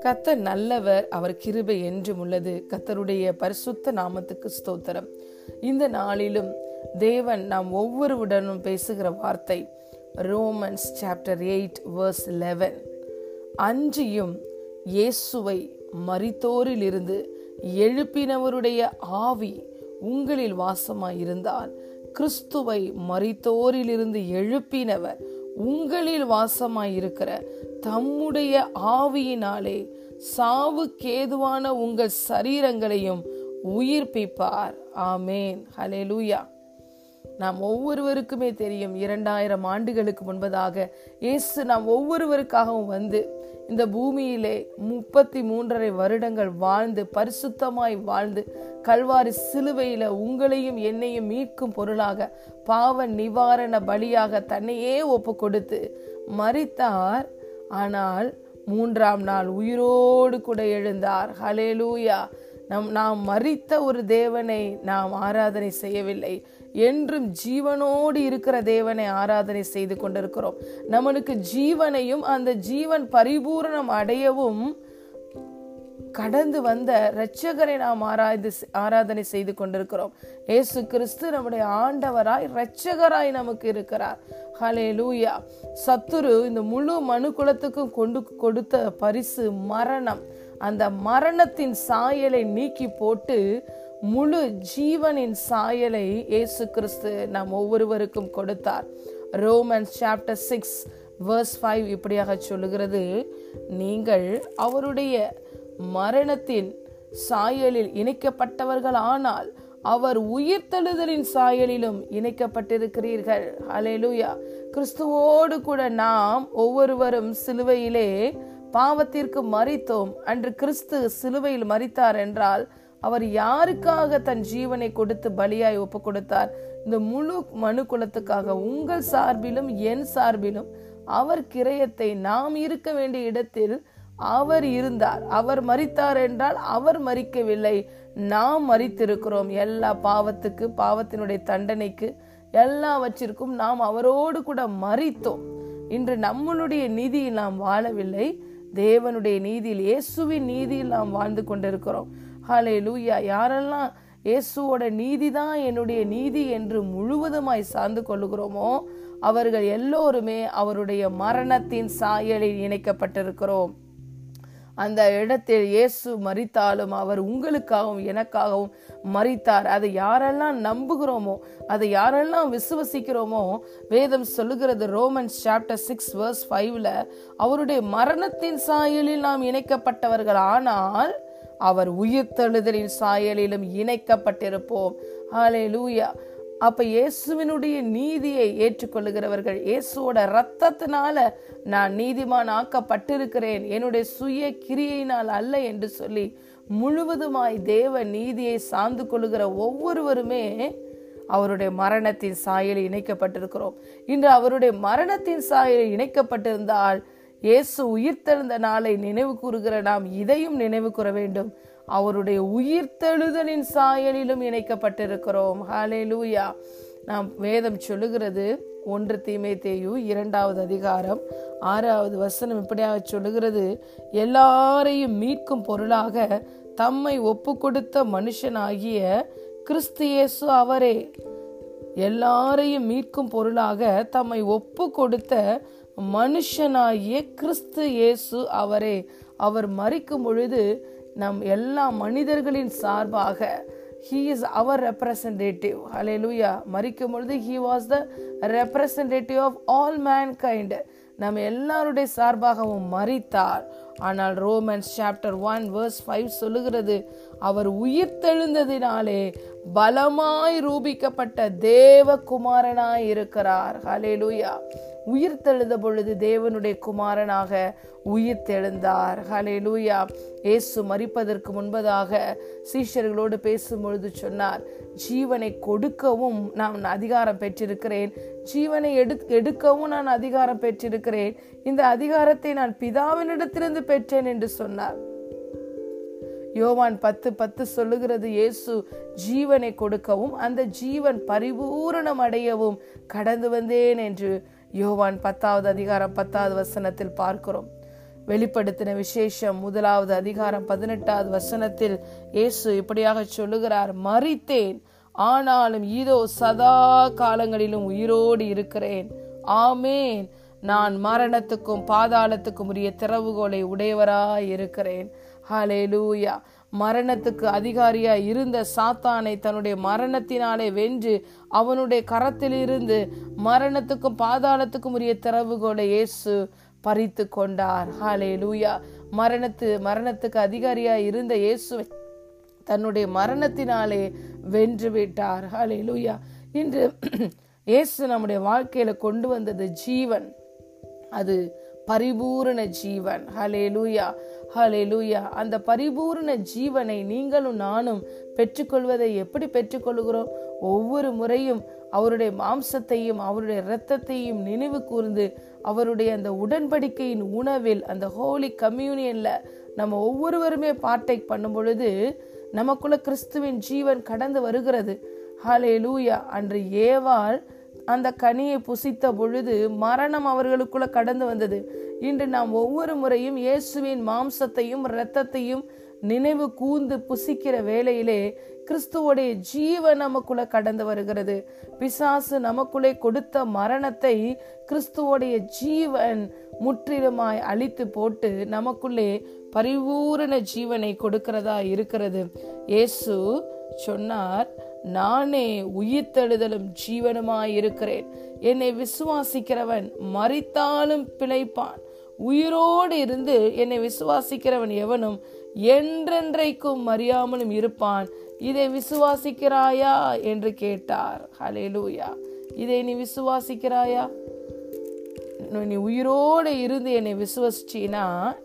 கத்தர் நல்லவர் அவர் கிருபை என்றும் உள்ளது. கத்தருடைய பரிசுத்த நாமத்துக்கு ஸ்தோத்திரம். இந்த நாளிலும் தேவன் நாம் ஒவ்வொருவுடனும் பேசுகிற வார்த்தை Romans chapter eight verse eleven அன்றியும் இயேசுவை மரித்தோரிலிருந்து எழுப்பினவருடைய ஆவி உங்களில் வாசமாயிருந்தால் கிறிஸ்துவை மறித்தோரிலிருந்து எழுப்பினவர் உங்களில் வாசமாயிருக்கிற தம்முடைய ஆவியினாலே சாவுக்கேதுவான உங்கள் சரீரங்களையும் உயிர்ப்பிப்பார். ஆமேன். ஹலேலூயா நாம் ஒவ்வொருவருக்குமே தெரியும் இரண்டாயிரம் ஆண்டுகளுக்கு முன்பதாக இயேசு நாம் ஒவ்வொருவருக்காகவும் வந்து இந்த பூமியிலே முப்பத்தி மூன்றரை வருடங்கள் வாழ்ந்து பரிசுத்தமாய் வாழ்ந்து கல்வாரி சிலுவையில உங்களையும் என்னையும் மீட்கும் பொருளாக பாவ நிவாரண பலியாக தன்னையே ஒப்பு கொடுத்து மறித்தார் ஆனால் மூன்றாம் நாள் உயிரோடு கூட எழுந்தார். ஹலேலூயா நம் நாம் மறித்த ஒரு தேவனை நாம் ஆராதனை செய்யவில்லை. என்றும் ஜீவனோடு இருக்கிற தேவனை ஆராதனை செய்து கொண்டிருக்கிறோம். நம்மளுக்கு ஜீவனையும் அந்த ஜீவன் பரிபூரணம் அடையவும் கடந்து வந்த இரட்சகரை நாம் ஆராய்ந்து ஆராதனை செய்து கொண்டிருக்கிறோம். ஏசு கிறிஸ்து நம்முடைய ஆண்டவராய் இரட்சகராய் நமக்கு இருக்கிறார். ஹலே லூயா சத்துரு இந்த முழு மனு குலத்துக்கும் கொண்டு கொடுத்த பரிசு மரணம். அந்த மரணத்தின் சாயலை நீக்கி போட்டு முழு ஜீவனின் சாயலை இயேசு கிறிஸ்து நாம் ஒவ்வொருவருக்கும் கொடுத்தார். Romans chapter six verse five இப்படியாக சொல்லுகிறது. நீங்கள் அவருடைய மரணத்தின் சாயலில் இணைக்கப்பட்டவர்கள் ஆனால் அவர் உயிர்த்தெழுதலின் சாயலிலும் இணைக்கப்பட்டிருக்கிறீர்கள். அலையலூயா கிறிஸ்துவோடு கூட நாம் ஒவ்வொருவரும் சிலுவையிலே பாவத்திற்கு மறித்தோம் அன்று கிறிஸ்து சிலுவையில் மறித்தார் என்றால் அவர் யாருக்காக தன் ஜீவனை கொடுத்து பலியாய் ஒப்பு கொடுத்தார் இந்த முழு மனு குலத்துக்காக உங்கள் சார்பிலும் என் சார்பிலும் அவர் கிரயத்தை நாம் இருக்க வேண்டிய இடத்தில் அவர் இருந்தார். அவர் மறித்தார் என்றால் அவர் மறிக்கவில்லை நாம் மறித்திருக்கிறோம் எல்லா பாவத்துக்கு பாவத்தினுடைய தண்டனைக்கு எல்லாவற்றிற்கும் நாம் அவரோடு கூட மறித்தோம் இன்று நம்மளுடைய நீதியில் நாம் வாழவில்லை. தேவனுடைய நீதியில் இயேசுவின் நீதியில் நாம் வாழ்ந்து கொண்டிருக்கிறோம். ஹலே லூயா யாரெல்லாம் இயேசுவோட நீதி தான் என்னுடைய நீதி என்று முழுவதுமாய் சார்ந்து கொள்ளுகிறோமோ அவர்கள் எல்லோருமே அவருடைய மரணத்தின் சாயலில் இணைக்கப்பட்டிருக்கிறோம். அந்த இடத்தில் இயேசு மறித்தாலும் அவர் உங்களுக்காகவும் எனக்காகவும் மறித்தார் அதை யாரெல்லாம் நம்புகிறோமோ அதை யாரெல்லாம் விசுவசிக்கிறோமோ வேதம் சொல்லுகிறது ரோமன்ஸ் சாப்டர் சிக்ஸ் வேர்ஸ் ஃபைவ்ல அவருடைய மரணத்தின் சாயலில் நாம் இணைக்கப்பட்டவர்கள். ஆனால் அவர் உயிர்த்தெழுதலின் சாயலிலும் இணைக்கப்பட்டிருப்போம். ஹாலே லூயா அப்ப இயேசுவினுடைய நீதியை ஏற்றுக்கொள்ளுகிறவர்கள் இயேசுவோட ரத்தத்தினால நான் நீதிமான் ஆக்கப்பட்டிருக்கிறேன் என்னுடைய சுய கிரியையினால் அல்ல என்று சொல்லி முழுவதுமாய் தேவ நீதியை சார்ந்து கொள்ளுகிற ஒவ்வொருவருமே அவருடைய மரணத்தின் சாயலில் இணைக்கப்பட்டிருக்கிறோம். இன்று அவருடைய மரணத்தின் சாயலில் இணைக்கப்பட்டிருந்தால் இயேசு உயிர்த்தெழுந்த நாளை நினைவு கூறுகிற நாம் இதையும் நினைவு கூற வேண்டும். அவருடைய உயிர்த்தெழுதலின் சாயலிலும் இணைக்கப்பட்டிருக்கிறோம். ஹாலே லூயா நாம் வேதம் சொல்லுகிறது ஒன்று தீமை தேயு இரண்டாவது அதிகாரம் ஆறாவது வசனம் இப்படியாக சொல்லுகிறது. எல்லாரையும் மீட்கும் பொருளாக தம்மை ஒப்பு கொடுத்த மனுஷனாகிய கிறிஸ்து இயேசு அவரே. எல்லாரையும் மீட்கும் பொருளாக தம்மை ஒப்பு கொடுத்த மனுஷனாகிய கிறிஸ்து இயேசு அவரே. அவர் மறிக்கும் பொழுது நம் எல்லா மனிதர்களின் சார்பாக ஹீ இஸ் அவர் ரெப்ரசன்டேட்டிவ் ஹலே லூயா மறிக்கும் பொழுது he was the representative of all mankind நம்ம எல்லாருடைய சார்பாகவும் மறித்தார் ஆனால் Romans chapter one verse five சொல்லுகிறது அவர் உயிர்த்தெழுந்ததினாலே பலமாய் ரூபிக்கப்பட்ட தேவ குமாரனாய் இருக்கிறார் ஹலே லூயா உயிர்த்தெழுந்த பொழுது தேவனுடைய குமாரனாக உயிர்த்தெழுந்தார். ஹலே லூயா ஏசு மறிப்பதற்கு முன்பதாக சீஷர்களோடு பேசும்பொழுது சொன்னார் ஜீவனை கொடுக்கவும் நான் அதிகாரம் பெற்றிருக்கிறேன். ஜீவனை எடு எடுக்கவும் நான் அதிகாரம் பெற்றிருக்கிறேன். இந்த அதிகாரத்தை நான் பிதாவினிடத்திலிருந்து பெற்றேன் என்று சொன்னார். யோவான் பத்து பத்து சொல்லுகிறது இயேசு ஜீவனை கொடுக்கவும் அந்த ஜீவன் பரிபூரணம் அடையவும் கடந்து வந்தேன் என்று யோவான் பத்தாவது அதிகாரம் பத்தாவது வசனத்தில் பார்க்கிறோம். வெளிப்படுத்தின விசேஷம் முதலாவது அதிகாரம் பதினெட்டாவது வசனத்தில் இயேசு இப்படியாக சொல்லுகிறார் மறித்தேன் ஆனாலும் இதோ சதா காலங்களிலும் உயிரோடு இருக்கிறேன். ஆமேன். நான் மரணத்துக்கும் பாதாளத்துக்கும் உரிய திறவுகோலை உடையவராய் இருக்கிறேன். ஹலே லூயா மரணத்துக்கு அதிகாரியா இருந்த சாத்தானை தன்னுடைய மரணத்தினாலே வென்று அவனுடைய கரத்திலிருந்து மரணத்துக்கும் பாதாளத்துக்கும் உரிய திறவுகோலை இயேசு பறித்து கொண்டார். ஹாலே லூயா மரணத்து மரணத்துக்கு அதிகாரியா இருந்த இயேசுவை தன்னுடைய மரணத்தினாலே வென்று விட்டார். ஹலே லூயா இன்று இயேசு நம்முடைய வாழ்க்கையில கொண்டு வந்தது ஜீவன். அது பரிபூரண ஜீவன். ஹலே லூயா ஹலே லூயா அந்த பரிபூரண ஜீவனை நீங்களும் நானும் பெற்றுக்கொள்வதை எப்படி பெற்றுக்கொள்கிறோம்? ஒவ்வொரு முறையும் அவருடைய மாம்சத்தையும் அவருடைய இரத்தத்தையும் நினைவு கூர்ந்து அவருடைய அந்த உடன்படிக்கையின் உணவில் அந்த ஹோலி கம்யூனியன்ல நம்ம ஒவ்வொருவருமே பார்ட்டேக் பண்ணும் பொழுது நமக்குள்ள கிறிஸ்துவின் ஜீவன் கடந்து வருகிறது. ஹலே லூயா அன்று ஏவாள் அந்த கனியை புசித்த பொழுது மரணம் அவர்களுக்குள்ள கடந்து வந்தது. இன்று நாம் ஒவ்வொரு முறையும் இயேசுவின் மாம்சத்தையும் இரத்தத்தையும் நினைவு கூந்து புசிக்கிற வேளையிலே கிறிஸ்துவோடைய ஜீவன் நமக்குள்ள கடந்து வருகிறது. பிசாசு நமக்குள்ளே கொடுத்த மரணத்தை கிறிஸ்துவோடைய ஜீவன் முற்றிலுமாய் அழித்து போட்டு நமக்குள்ளே பரிபூரண ஜீவனை கொடுக்கிறதா இருக்கிறது. இயேசு சொன்னார் நானே உயிர்த்தெழுதலும் ஜீவனுமாய் இருக்கிறேன் என்னை விசுவாசிக்கிறவன் மறித்தாலும் பிழைப்பான். உயிரோடு இருந்து என்னை விசுவாசிக்கிறவன் எவனும் என்றென்றைக்கும் மறியாமலும் இருப்பான். இதை விசுவாசிக்கிறாயா என்று கேட்டார். ஹலேலூயா இதை நீ விசுவாசிக்கிறாயா? நீ உயிரோடு இருந்து என்னை விசுவசிச்சினா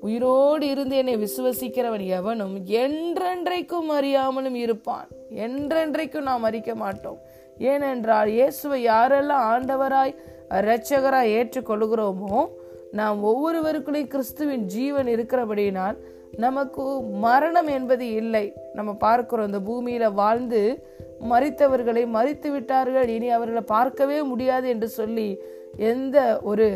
உயிரோடு இருந்து என்னை விசுவசிக்கிறவன் எவனும் என்றென்றைக்கும் அறியாமலும் இருப்பான். என்றென்றைக்கும் நாம் அறிக்க மாட்டோம். ஏனென்றால் இயேசுவை யாரெல்லாம் ஆண்டவராய் இரட்சகராய் ஏற்றுக்கொள்கிறோமோ நாம் ஒவ்வொருவருக்குள்ளே கிறிஸ்துவின் ஜீவன் இருக்கிறபடியினால் நமக்கு மரணம் என்பது இல்லை. நம்ம பார்க்கிறோம் இந்த பூமியில வாழ்ந்து மறித்தவர்களை மறித்து விட்டார்கள். இனி அவர்களை பார்க்கவே முடியாது என்று சொல்லி எந்த ஒரு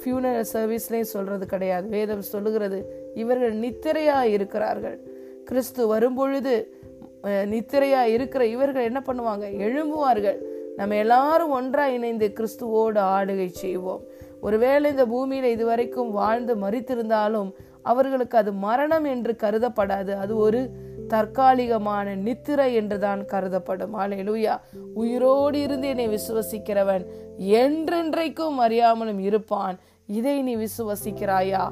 ஃபியூனரல் சர்வீஸ்லையும் சொல்றது கிடையாது. வேதம் சொல்லுகிறது இவர்கள் நித்திரையா இருக்கிறார்கள். கிறிஸ்து வரும்பொழுது நித்திரையா இருக்கிற இவர்கள் என்ன பண்ணுவாங்க? எழும்புவார்கள். நம்ம எல்லாரும் ஒன்றா இணைந்து கிறிஸ்துவோடு ஆளுகை செய்வோம். ஒருவேளை இந்த பூமியில இதுவரைக்கும் வாழ்ந்து மறித்திருந்தாலும் அவர்களுக்கு அது மரணம் என்று கருதப்படாது. அது ஒரு தற்காலிகமான நித்திரை என்றுதான் கருதப்படும். ஆலையிலுயா உயிரோடு இருந்து என்னை விசுவசிக்கிறவன் என்றென்றைக்கும் அறியாமலும் இருப்பான். இதை நீ விசுவசிக்கிறாயா?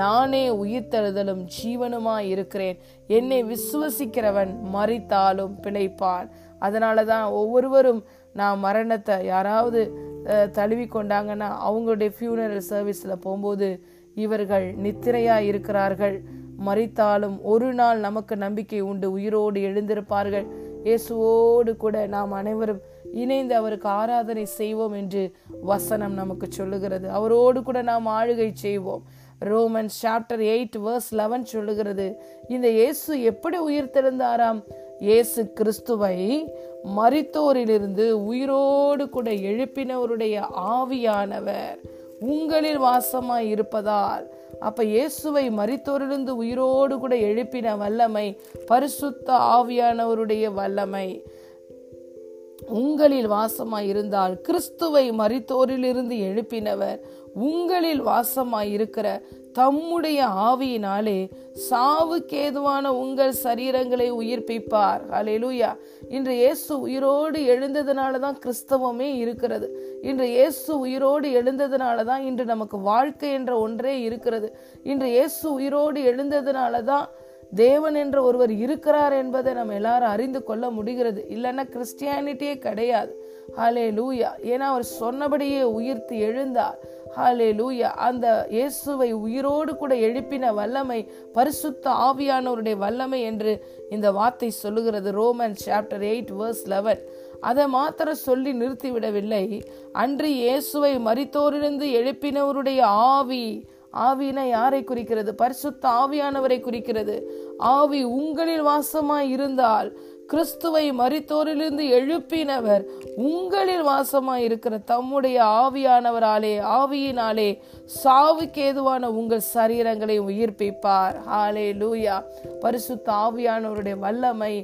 நானே உயிர்த்தெழுதலும் ஜீவனுமாய் இருக்கிறேன். என்னை விசுவசிக்கிறவன் மறித்தாலும் பிழைப்பான். அதனாலதான் ஒவ்வொருவரும் நான் மரணத்தை யாராவது தழுவி கொண்டாங்கன்னா அவங்களுடைய ஃபியூனரல் சர்வீஸில் போகும்போது இவர்கள் நித்திரையாக இருக்கிறார்கள். மறித்தாலும் ஒரு நாள் நமக்கு நம்பிக்கை உண்டு. உயிரோடு எழுந்திருப்பார்கள். இயேசுவோடு கூட நாம் அனைவரும் இணைந்து அவருக்கு ஆராதனை செய்வோம் என்று வசனம் நமக்கு சொல்லுகிறது. அவரோடு கூட நாம் ஆளுகை செய்வோம். Roman chapter eight verse eleven சொல்லுகிறது. இந்த இயேசு எப்படி உயிர்த்தெழுந்தாராம் இயேசு கிறிஸ்துவை மரித்தோரிலிருந்து உயிரோடு கூட எழுப்பினவருடைய ஆவியானவர் உங்களில் வாசமாய் இருப்பதால் அப்ப இயேசுவை மறித்தோரிலிருந்து உயிரோடு கூட எழுப்பின வல்லமை பரிசுத்த ஆவியானவருடைய வல்லமை உங்களில் வாசமாய் இருந்தால் கிறிஸ்துவை மறித்தோரிலிருந்து எழுப்பினவர் உங்களில் வாசமாய் இருக்கிற தம்முடைய ஆவியினாலே சாவுக்கேதுவான உங்கள் சரீரங்களை உயிர்ப்பிப்பார். அலையலூயா இன்று இயேசு உயிரோடு எழுந்ததுனால தான் கிறிஸ்தவமே இருக்கிறது. இன்று இயேசு உயிரோடு எழுந்ததுனால தான் இன்று நமக்கு வாழ்க்கை என்ற ஒன்றே இருக்கிறது. இன்று இயேசு உயிரோடு எழுந்ததுனால தான் தேவன் என்ற ஒருவர் இருக்கிறார் என்பதை நம்ம எல்லாரும் அறிந்து கொள்ள முடிகிறது. இல்லைன்னா கிறிஸ்டியானிட்டியே கிடையாது. அலே லூயா ஏன்னா அவர் சொன்னபடியே உயிர்த்து எழுந்தார். ஹாலே லூயா அந்த இயேசுவை உயிரோடு கூட எழுப்பின வல்லமை பரிசுத்த ஆவியானவருடைய வல்லமை என்று இந்த வார்த்தை சொல்லுகிறது. Roman chapter eight verse eleven அதை மாத்திர சொல்லி நிறுத்திவிடவில்லை. அன்று இயேசுவை மறித்தோரிலிருந்து எழுப்பினவருடைய ஆவி ஆவினா யாரை குறிக்கிறது? பரிசுத்த ஆவியானவரை குறிக்கிறது. ஆவி உங்களில் வாசமாய் இருந்தால் கிறிஸ்துவை மறித்தோரிலிருந்து எழுப்பினவர் உங்களில் வாசமாய் இருக்கிற தம்முடைய ஆவியானவராலே ஆவியினாலே சாவுக்கு ஏதுவான உங்கள் சரீரங்களை உயிர்ப்பிப்பார். ஆலே லூயா பரிசுத்த ஆவியானவருடைய வல்லமை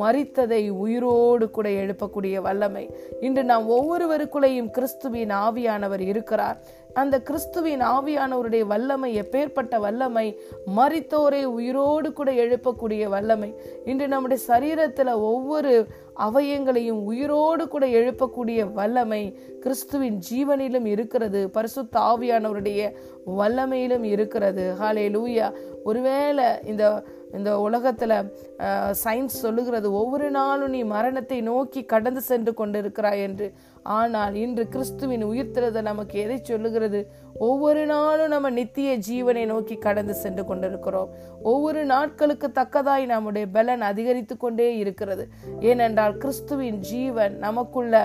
மறித்ததை உயிரோடு கூட எழுப்பக்கூடிய வல்லமை. இன்று நாம் ஒவ்வொருவருக்குள்ளேயும் கிறிஸ்துவின் ஆவியானவர் இருக்கிறார். அந்த கிறிஸ்துவின் ஆவியானவருடைய வல்லமை எப்பேற்பட்ட வல்லமை மறித்தோரை உயிரோடு கூட எழுப்பக்கூடிய வல்லமை. இன்று நம்முடைய சரீரத்தில் ஒவ்வொரு அவயங்களையும் உயிரோடு கூட எழுப்பக்கூடிய வல்லமை கிறிஸ்துவின் ஜீவனிலும் இருக்கிறது. பரிசுத்த ஆவியானவருடைய வல்லமையிலும் இருக்கிறது. ஹாலே லூயா ஒருவேளை இந்த இந்த உலகத்தில் சயின்ஸ் சொல்லுகிறது ஒவ்வொரு நாளும் நீ மரணத்தை நோக்கி கடந்து சென்று கொண்டிருக்கிறாய் என்று. ஆனால் இன்று கிறிஸ்துவின் உயிர்த்திறத நமக்கு எதை சொல்லுகிறது? ஒவ்வொரு நாளும் நம்ம நித்திய ஜீவனை நோக்கி கடந்து சென்று கொண்டிருக்கிறோம். ஒவ்வொரு நாட்களுக்கு தக்கதாய் நம்முடைய பலன் அதிகரித்து கொண்டே இருக்கிறது. ஏனென்றால் கிறிஸ்துவின் ஜீவன் நமக்குள்ள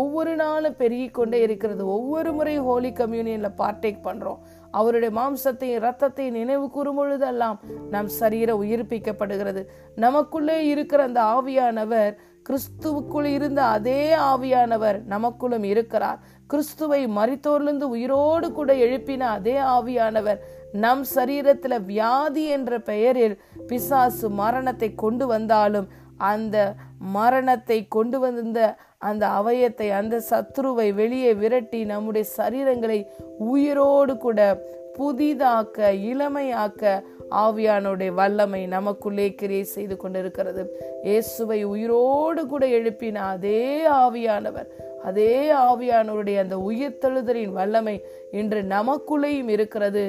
ஒவ்வொரு நாளும் பெருகி கொண்டே இருக்கிறது. ஒவ்வொரு முறை ஹோலி கம்யூனியனில் பார்ட்டேக் பண்ணுறோம் அவருடைய மாம்சத்தையும் ரத்தத்தையும் நினைவு கூறும் பொழுதெல்லாம் நம் சரீரம் உயிர்ப்பிக்கப்படுகிறது. நமக்குள்ளே இருக்கிற அந்த ஆவியானவர் கிறிஸ்துவுக்குள் இருந்த அதே ஆவியானவர் நமக்குள்ளும் இருக்கிறார். கிறிஸ்துவை மறித்தோர்லிருந்து உயிரோடு கூட எழுப்பின அதே ஆவியானவர் நம் சரீரத்துல வியாதி என்ற பெயரில் பிசாசு மரணத்தை கொண்டு வந்தாலும் அந்த மரணத்தை கொண்டு வந்த அந்த அவயத்தை அந்த சத்ருவை வெளியே விரட்டி நம்முடைய சரீரங்களை உயிரோடு கூட புதிதாக்க இளமையாக்க ஆவியானுடைய வல்லமை நமக்குள்ளே கிரியை செய்து கொண்டிருக்கிறது. இயேசுவை உயிரோடு கூட எழுப்பின அதே ஆவியானவர் அதே ஆவியானவருடைய அந்த உயிர்த்தெழுதலின் வல்லமை இன்று நமக்குள்ளேயும் இருக்கிறது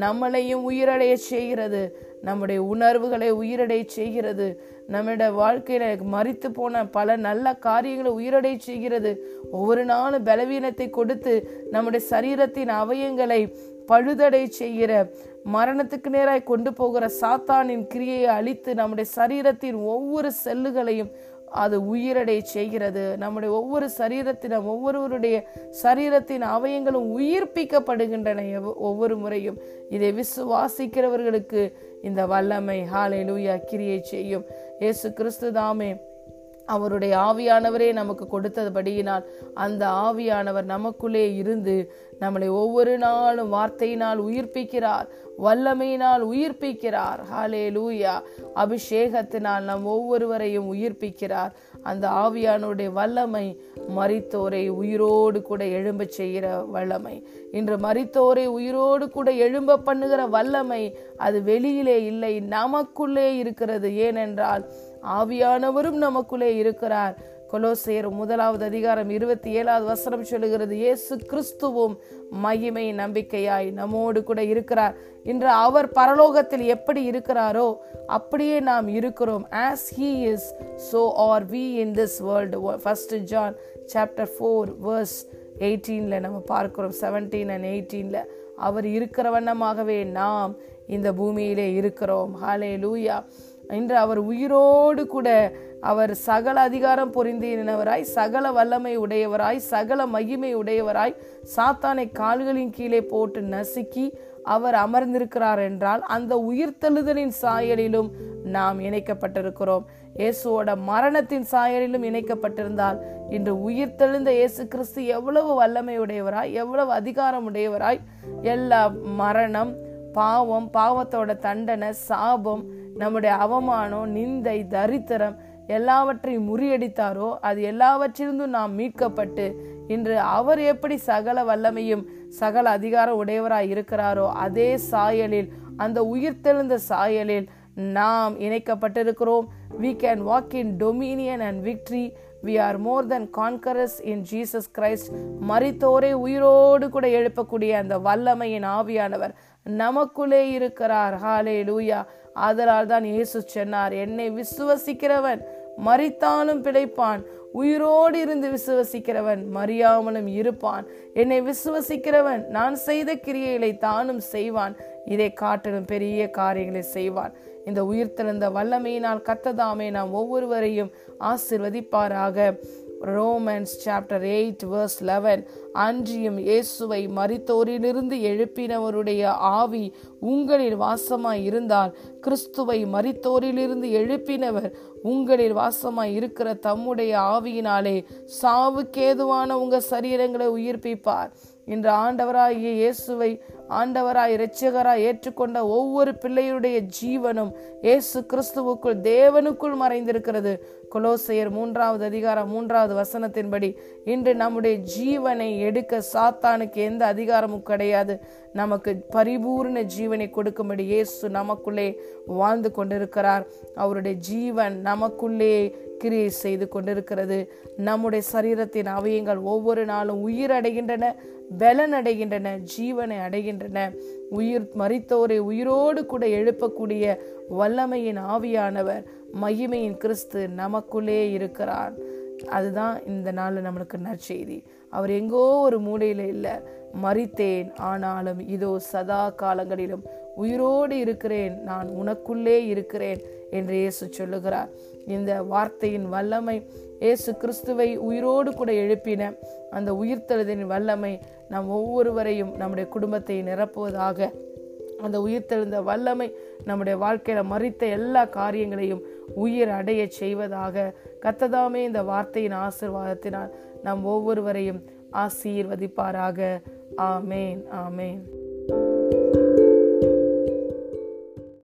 நம்மளையும் உயிரடைய செய்கிறது. நம்முடைய உணர்வுகளை உயிரடை செய்கிறது. நம்முடைய வாழ்க்கையில மறித்து போன பல நல்ல காரியங்களை உயிரடை செய்கிறது. ஒவ்வொரு நாளும் பலவீனத்தை கொடுத்து நம்முடைய சரீரத்தின் அவயங்களை பழுதடை செய்கிற மரணத்துக்கு நேராய் கொண்டு போகிற சாத்தானின் கிரியையை அழித்து நம்முடைய சரீரத்தின் ஒவ்வொரு செல்லுகளையும் அது உயிரடை செய்கிறது. நம்முடைய ஒவ்வொரு சரீரத்தினம் ஒவ்வொருவருடைய சரீரத்தின் அவயங்களும் உயிர்ப்பிக்கப்படுகின்றன ஒவ்வொரு முறையும். இதை விசுவாசிக்கிறவர்களுக்கு இந்த வல்லமை ஹாலை லூயா கிரியை செய்யும். இயேசு கிறிஸ்து தாமே அவருடைய ஆவியானவரே நமக்கு கொடுத்தபடியினால் அந்த ஆவியானவர் நமக்குள்ளே இருந்து நம்மளை ஒவ்வொரு நாளும் வார்த்தையினால் உயிர்ப்பிக்கிறார் வல்லமையினால் உயிர்ப்பிக்கிறார். ஹாலே லூயா அபிஷேகத்தினால் நம் ஒவ்வொருவரையும் உயிர்ப்பிக்கிறார். அந்த ஆவியானுடைய வல்லமை மறித்தோரை உயிரோடு கூட எழும்ப செய்கிற வல்லமை. இன்று மறித்தோரை உயிரோடு கூட எழும்ப பண்ணுகிற வல்லமை அது வெளியிலே இல்லை நமக்குள்ளே இருக்கிறது. ஏனென்றால் ஆவியானவரும் நமக்குள்ளே இருக்கிறார். கொலோசேர் முதலாவது அதிகாரம் இருபத்தி ஏழாவது வசனம் சொல்லுகிறது இயேசு கிறிஸ்துவும் மகிமை நம்பிக்கையாய் நம்மோடு கூட இருக்கிறார். இன்று அவர் பரலோகத்தில் எப்படி இருக்கிறாரோ அப்படியே நாம் இருக்கிறோம். As he is so are we in this world first John chapter four verse எயிட்டீனில் நம்ம பார்க்கிறோம். செவன்டீன் அண்ட் எயிட்டீனில் அவர் இருக்கிற வண்ணமாகவே நாம் இந்த பூமியிலே இருக்கிறோம். ஹாலே லூயா இன்று அவர் உயிரோடு கூட அவர் சகல அதிகாரம் பொருந்தினவராய் சகல வல்லமை உடையவராய் சகல மகிமை உடையவராய் சாத்தானை கால்களின் கீழே போட்டு நசுக்கி அவர் அமர்ந்திருக்கிறார் என்றால் அந்த உயிர்த்தெழுதலின் சாயலிலும் நாம் இணைக்கப்பட்டிருக்கிறோம். இயேசுவோட மரணத்தின் சாயலிலும் இணைக்கப்பட்டிருந்தால் இன்று உயிர்த்தெழுந்த இயேசு கிறிஸ்து எவ்வளவு வல்லமை உடையவராய் எவ்வளவு அதிகாரம் உடையவராய் எல்லா மரணம் பாவம் பாவத்தோட தண்டனை சாபம் நம்முடைய அவமானம் நிந்தை தரித்திரம் எல்லாவற்றையும் முறியடித்தாரோ அது எல்லாவற்றிலிருந்தும் நாம் மீட்கப்பட்டு இன்று அவர் எப்படி சகல வல்லமையும் சகல அதிகாரம் உடையவராய் இருக்கிறாரோ அதே சாயலில் அந்த உயிர்த்தெழுந்த சாயலில் நாம் இணைக்கப்பட்டிருக்கிறோம். We can walk in dominion and victory we are more than conquerors in Jesus Christ மறித்தோரை உயிரோடு கூட எழுப்பக்கூடிய அந்த வல்லமையின் ஆவியானவர் நமக்குள்ளே இருக்கிறார். ஹாலே லூயா ஆதலால் தான் இயேசு சொன்னார் என்னை விசுவசிக்கிறவன் மறித்தாலும் பிழைப்பான் உயிரோடு இருந்து விசுவசிக்கிறவன் மறியாமலும் இருப்பான். என்னை விசுவசிக்கிறவன் நான் செய்த கிரியைகளை தானும் செய்வான் இதை காட்டிலும் பெரிய காரியங்களை செய்வான். இந்த உயிர்த்தெழுந்த வல்லமையினால் கத்ததாமே நாம் ஒவ்வொருவரையும் ஆசிர்வதிப்பாராக. Romans chapter eight verse eleven அன்றியும் இயேசுவை மறித்தோரிலிருந்து எழுப்பினவருடைய ஆவி உங்களில் வாசமாய் இருந்தால் கிறிஸ்துவை மறித்தோரிலிருந்து எழுப்பினவர் உங்களில் வாசமாய் இருக்கிற தம்முடைய ஆவியினாலே சாவுக்கேதுவான உங்கள் சரீரங்களை உயிர்ப்பிப்பார். இன்று ஆண்டவராகிய இயேசுவை ஆண்டவராய் இரட்சகராய் ஏற்றுக்கொண்ட ஒவ்வொரு பிள்ளையுடைய ஜீவனும் இயேசு கிறிஸ்துவுக்குள் தேவனுக்குள் மறைந்திருக்கிறது. கொலோசையர் மூன்றாவது அதிகாரம் மூன்றாவது வசனத்தின்படி இன்று நம்முடைய ஜீவனை எடுக்க சாத்தானுக்கு எந்த அதிகாரமும் கிடையாது. நமக்கு பரிபூர்ண ஜீவனை கொடுக்கும்படி இயேசு நமக்குள்ளே வாழ்ந்து கொண்டிருக்கிறார். அவருடைய ஜீவன் நமக்குள்ளே கிரியை செய்து கொண்டிருக்கிறது. நம்முடைய சரீரத்தின் அவயங்கள் ஒவ்வொரு நாளும் உயிர் அடைகின்றன பலன் அடைகின்றன ஜீவனை அடைகின்றன. உயிர் மறித்தோரை உயிரோடு கூட எழுப்பக்கூடிய வல்லமையின் ஆவியானவர். மகிமையின் கிறிஸ்து நமக்குள்ளே இருக்கிறார். அதுதான் இந்த நாள் நம்மளுக்கு நற்செய்தி. அவர் எங்கோ ஒரு மூலையில் இல்லை மறித்தேன். ஆனாலும் இதோ சதா காலங்களிலும் உயிரோடு இருக்கிறேன். நான் உனக்குள்ளே இருக்கிறேன் என்று இயேசு சொல்லுகிறார். இந்த வார்த்தையின் வல்லமை இயேசு கிறிஸ்துவை உயிரோடு கூட எழுப்பின அந்த உயிர்த்தெழுதின் வல்லமை நம் ஒவ்வொருவரையும் நம்முடைய குடும்பத்தை நிரப்புவதாக அந்த உயிர்த்தெழுந்த வல்லமை நம்முடைய வாழ்க்கையில மறித்த எல்லா காரியங்களையும் உயிர் அடைய செய்வதாக கத்ததாமே இந்த வார்த்தையின் ஆசிர்வாதத்தினால் நம் ஒவ்வொருவரையும் ஆசீர்வதிப்பாராக. ஆமேன் ஆமேன்.